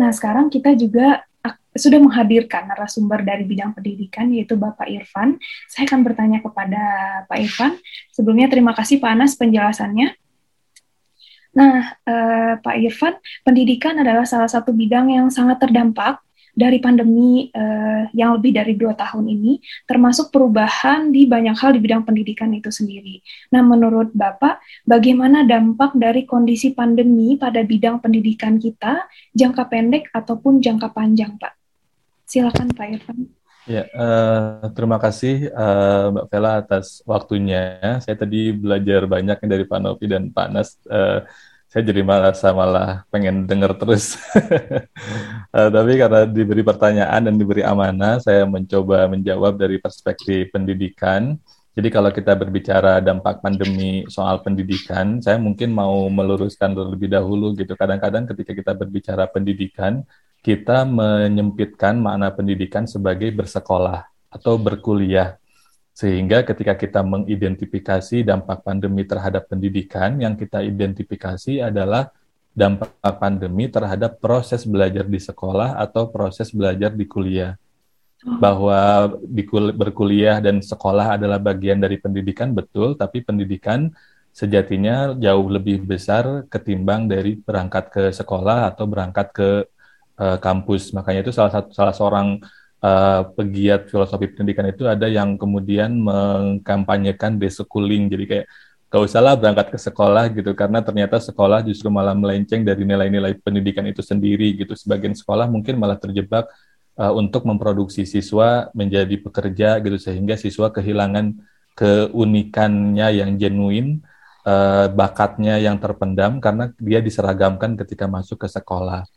Nah, sekarang kita juga sudah menghadirkan narasumber dari bidang pendidikan yaitu Bapak Irfan. Saya akan bertanya kepada Pak Irfan. Sebelumnya terima kasih Pak Anas penjelasannya. Nah, eh, Pak Irfan, pendidikan adalah salah satu bidang yang sangat terdampak dari pandemi eh, yang lebih dari dua tahun ini, termasuk perubahan di banyak hal di bidang pendidikan itu sendiri. Nah, menurut Bapak, bagaimana dampak dari kondisi pandemi pada bidang pendidikan kita, jangka pendek ataupun jangka panjang, Pak? Silakan, Pak Irfan. Ya, uh, terima kasih uh, Mbak Vela atas waktunya. Saya tadi belajar banyak dari Pak Novi dan Pak Nas. Uh, saya jadi malah malah pengen dengar terus. uh, tapi karena diberi pertanyaan dan diberi amanah, saya mencoba menjawab dari perspektif pendidikan. Jadi kalau kita berbicara dampak pandemi soal pendidikan, saya mungkin mau meluruskan terlebih dahulu gitu. Kadang-kadang ketika kita berbicara pendidikan, kita menyempitkan makna pendidikan sebagai bersekolah atau berkuliah sehingga ketika kita mengidentifikasi dampak pandemi terhadap pendidikan, yang kita identifikasi adalah dampak pandemi terhadap proses belajar di sekolah atau proses belajar di kuliah. Oh. Bahwa di berkuliah dan sekolah adalah bagian dari pendidikan betul, tapi pendidikan sejatinya jauh lebih besar ketimbang dari berangkat ke sekolah atau berangkat ke uh, kampus. Makanya itu salah satu salah seorang uh, pegiat filosofi pendidikan itu ada yang kemudian mengkampanyekan deschooling. Jadi kayak gak usahlah berangkat ke sekolah gitu karena ternyata sekolah justru malah melenceng dari nilai-nilai pendidikan itu sendiri gitu. Sebagian sekolah mungkin malah terjebak uh, untuk memproduksi siswa menjadi pekerja gitu sehingga siswa kehilangan keunikannya yang genuine, uh, bakatnya yang terpendam karena dia diseragamkan ketika masuk ke sekolah.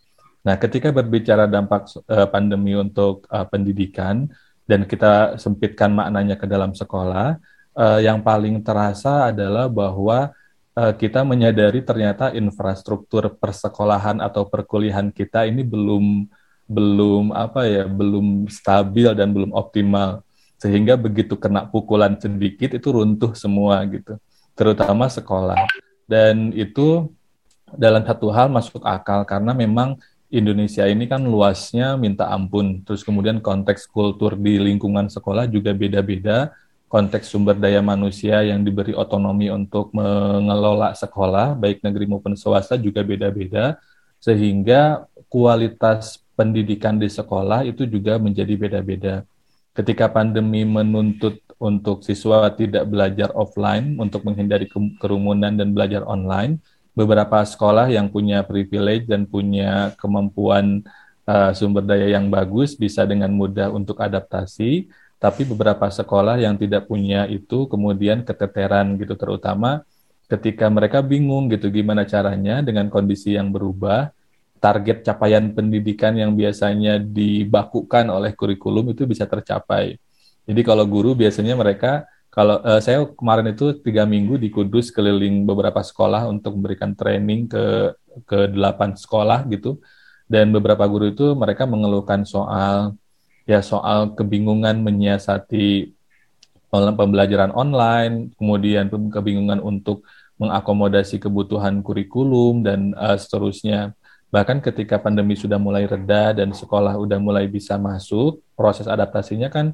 Nah, ketika berbicara dampak uh, pandemi untuk uh, pendidikan dan kita sempitkan maknanya ke dalam sekolah, uh, yang paling terasa adalah bahwa uh, kita menyadari ternyata infrastruktur persekolahan atau perkuliahan kita ini belum belum apa ya, belum stabil dan belum optimal. Sehingga begitu kena pukulan sedikit itu runtuh semua gitu, terutama sekolah. Dan itu dalam satu hal masuk akal karena memang Indonesia ini kan luasnya minta ampun. Terus kemudian konteks kultur di lingkungan sekolah juga beda-beda. Konteks sumber daya manusia yang diberi otonomi untuk mengelola sekolah, baik negeri maupun swasta juga beda-beda. Sehingga kualitas pendidikan di sekolah itu juga menjadi beda-beda. Ketika pandemi menuntut untuk siswa tidak belajar offline untuk menghindari kerumunan dan belajar online, beberapa sekolah yang punya privilege dan punya kemampuan uh, sumber daya yang bagus bisa dengan mudah untuk adaptasi, tapi beberapa sekolah yang tidak punya itu kemudian keteteran gitu terutama ketika mereka bingung gitu gimana caranya dengan kondisi yang berubah target capaian pendidikan yang biasanya dibakukan oleh kurikulum itu bisa tercapai. Jadi kalau guru biasanya mereka kalau uh, saya kemarin itu tiga minggu di Kudus keliling beberapa sekolah untuk memberikan training ke ke delapan sekolah gitu. Dan beberapa guru itu mereka mengeluhkan soal ya soal kebingungan menyiasati pembelajaran online kemudian kebingungan untuk mengakomodasi kebutuhan kurikulum dan uh, seterusnya. Bahkan ketika pandemi sudah mulai reda dan sekolah sudah mulai bisa masuk proses adaptasinya kan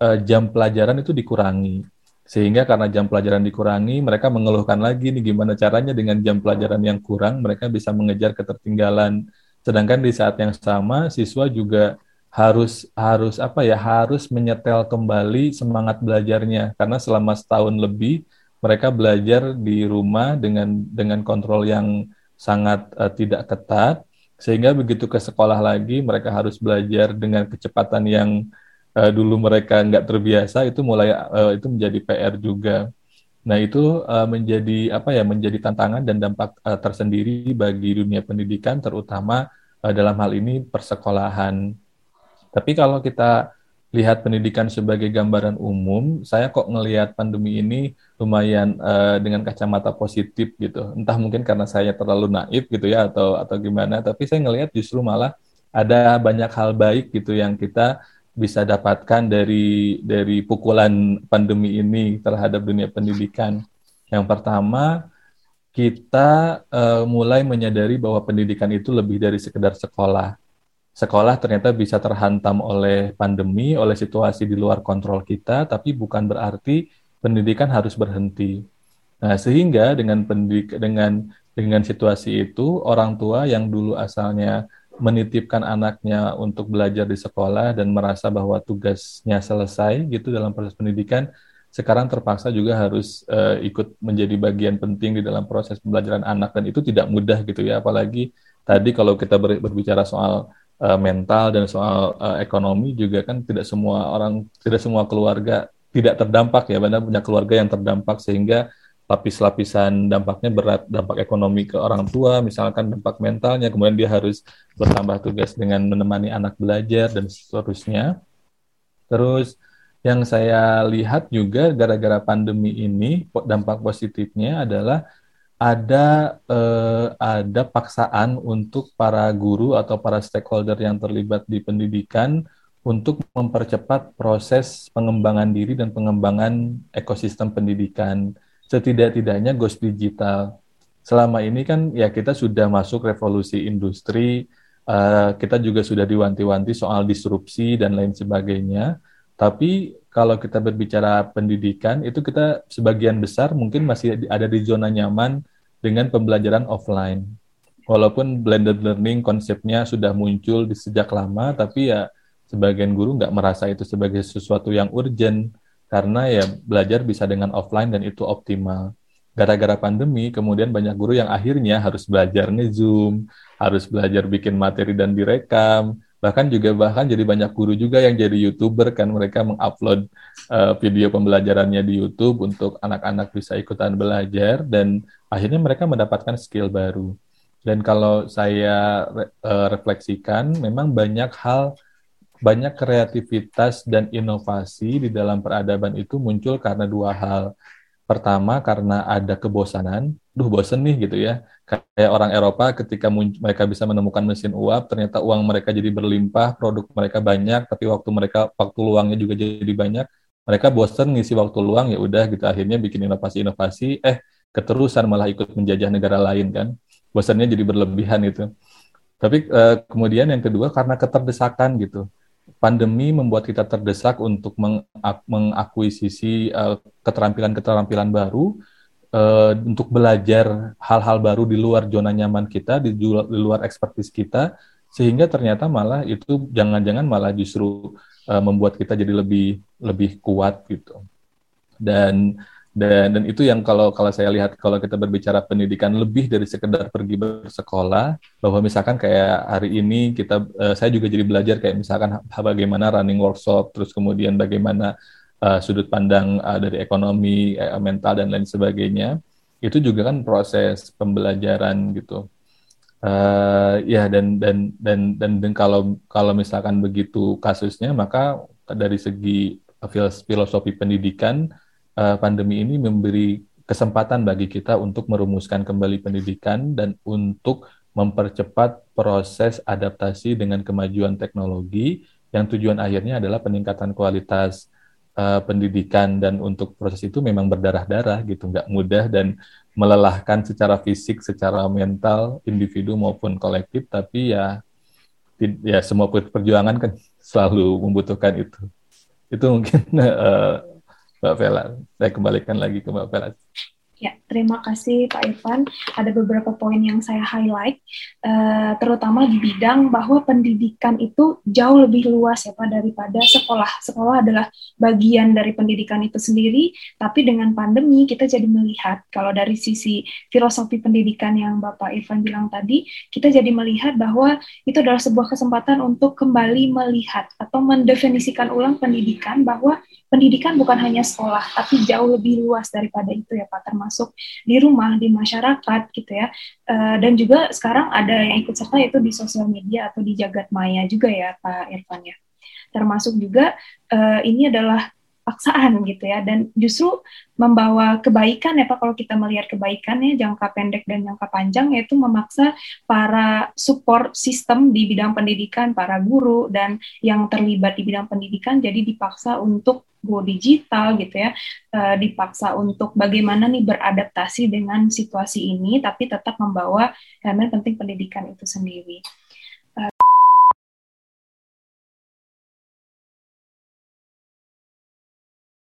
uh, jam pelajaran itu dikurangi sehingga karena jam pelajaran dikurangi, mereka mengeluhkan lagi nih gimana caranya dengan jam pelajaran yang kurang mereka bisa mengejar ketertinggalan. Sedangkan di saat yang sama siswa juga harus harus apa ya harus menyetel kembali semangat belajarnya karena selama setahun lebih mereka belajar di rumah dengan dengan kontrol yang sangat uh, tidak ketat sehingga begitu ke sekolah lagi mereka harus belajar dengan kecepatan yang uh, dulu mereka nggak terbiasa itu mulai uh, itu menjadi PR juga. Nah itu uh, menjadi apa ya menjadi tantangan dan dampak uh, tersendiri bagi dunia pendidikan terutama uh, dalam hal ini persekolahan. Tapi kalau kita lihat pendidikan sebagai gambaran umum, saya kok ngelihat pandemi ini lumayan uh, dengan kacamata positif gitu. Entah mungkin karena saya terlalu naif gitu ya atau atau gimana, tapi saya ngelihat justru malah ada banyak hal baik gitu yang kita bisa dapatkan dari dari pukulan pandemi ini terhadap dunia pendidikan. Yang pertama, kita uh, mulai menyadari bahwa pendidikan itu lebih dari sekedar sekolah. Sekolah ternyata bisa terhantam oleh pandemi, oleh situasi di luar kontrol kita, tapi bukan berarti pendidikan harus berhenti. Nah, sehingga dengan pendidik dengan dengan situasi itu orang tua yang dulu asalnya menitipkan anaknya untuk belajar di sekolah dan merasa bahwa tugasnya selesai gitu dalam proses pendidikan sekarang terpaksa juga harus uh, ikut menjadi bagian penting di dalam proses pembelajaran anak. Dan itu tidak mudah gitu ya apalagi tadi kalau kita ber, berbicara soal uh, mental dan soal uh, ekonomi juga kan tidak semua orang tidak semua keluarga tidak terdampak ya banyak banyak keluarga yang terdampak sehingga lapis-lapisan dampaknya berat, dampak ekonomi ke orang tua, misalkan dampak mentalnya, kemudian dia harus bertambah tugas dengan menemani anak belajar dan seterusnya. Terus yang saya lihat juga gara-gara pandemi ini dampak positifnya adalah ada eh, ada paksaan untuk para guru atau para stakeholder yang terlibat di pendidikan untuk mempercepat proses pengembangan diri dan pengembangan ekosistem pendidikan setidak-tidaknya ghost digital. Selama ini kan ya kita sudah masuk revolusi industri, uh, kita juga sudah diwanti-wanti soal disrupsi dan lain sebagainya. Tapi kalau kita berbicara pendidikan, itu kita sebagian besar mungkin masih ada di zona nyaman dengan pembelajaran offline. Walaupun blended learning konsepnya sudah muncul di sejak lama, tapi ya sebagian guru nggak merasa itu sebagai sesuatu yang urgent karena ya belajar bisa dengan offline dan itu optimal. Gara-gara pandemi, kemudian banyak guru yang akhirnya harus belajar nge-zoom, harus belajar bikin materi dan direkam, bahkan juga bahkan jadi banyak guru juga yang jadi youtuber kan mereka mengupload uh, video pembelajarannya di YouTube untuk anak-anak bisa ikutan belajar dan akhirnya mereka mendapatkan skill baru. Dan kalau saya re uh, refleksikan, memang banyak hal banyak kreativitas dan inovasi di dalam peradaban itu muncul karena dua hal. Pertama karena ada kebosanan, duh bosen nih gitu ya. Kayak orang Eropa ketika mereka bisa menemukan mesin uap, ternyata uang mereka jadi berlimpah, produk mereka banyak, tapi waktu mereka waktu luangnya juga jadi banyak. Mereka bosen ngisi waktu luang ya udah gitu akhirnya bikin inovasi-inovasi, eh keterusan malah ikut menjajah negara lain kan. Bosannya jadi berlebihan itu. Tapi eh, kemudian yang kedua karena keterdesakan gitu pandemi membuat kita terdesak untuk mengakuisisi uh, keterampilan-keterampilan baru uh, untuk belajar hal-hal baru di luar zona nyaman kita, di, di luar ekspertis kita, sehingga ternyata malah itu jangan-jangan malah justru uh, membuat kita jadi lebih lebih kuat gitu. Dan dan dan itu yang kalau kalau saya lihat kalau kita berbicara pendidikan lebih dari sekedar pergi bersekolah bahwa misalkan kayak hari ini kita uh, saya juga jadi belajar kayak misalkan bagaimana running workshop terus kemudian bagaimana uh, sudut pandang uh, dari ekonomi uh, mental dan lain sebagainya. Itu juga kan proses pembelajaran gitu. Uh, ya dan dan dan dan, dan kalau kalau misalkan begitu kasusnya maka dari segi filosofi pendidikan uh, pandemi ini memberi kesempatan bagi kita untuk merumuskan kembali pendidikan dan untuk mempercepat proses adaptasi dengan kemajuan teknologi yang tujuan akhirnya adalah peningkatan kualitas uh, pendidikan dan untuk proses itu memang berdarah-darah gitu nggak mudah dan melelahkan secara fisik secara mental individu maupun kolektif tapi ya ya semua perjuangan kan selalu membutuhkan itu. Itu mungkin uh, Mbak Vela. Saya kembalikan lagi ke Mbak Vela. Ya, terima kasih Pak Irfan. Ada beberapa poin yang saya highlight, uh, terutama di bidang bahwa pendidikan itu jauh lebih luas ya Pak daripada sekolah. Sekolah adalah bagian dari pendidikan itu sendiri, tapi dengan pandemi kita jadi melihat kalau dari sisi filosofi pendidikan yang Bapak Irfan bilang tadi, kita jadi melihat bahwa itu adalah sebuah kesempatan untuk kembali melihat atau mendefinisikan ulang pendidikan bahwa pendidikan bukan hanya sekolah, tapi jauh lebih luas daripada itu ya Pak, termasuk di rumah, di masyarakat gitu ya. Uh, dan juga sekarang ada yang ikut serta itu di sosial media atau di jagat maya juga ya Pak Irfan ya. Termasuk juga uh, ini adalah paksaan gitu ya dan justru membawa kebaikan ya Pak kalau kita melihat kebaikannya jangka pendek dan jangka panjang yaitu memaksa para support system di bidang pendidikan para guru dan yang terlibat di bidang pendidikan jadi dipaksa untuk go digital gitu ya uh, dipaksa untuk bagaimana nih beradaptasi dengan situasi ini tapi tetap membawa elemen penting pendidikan itu sendiri. Uh,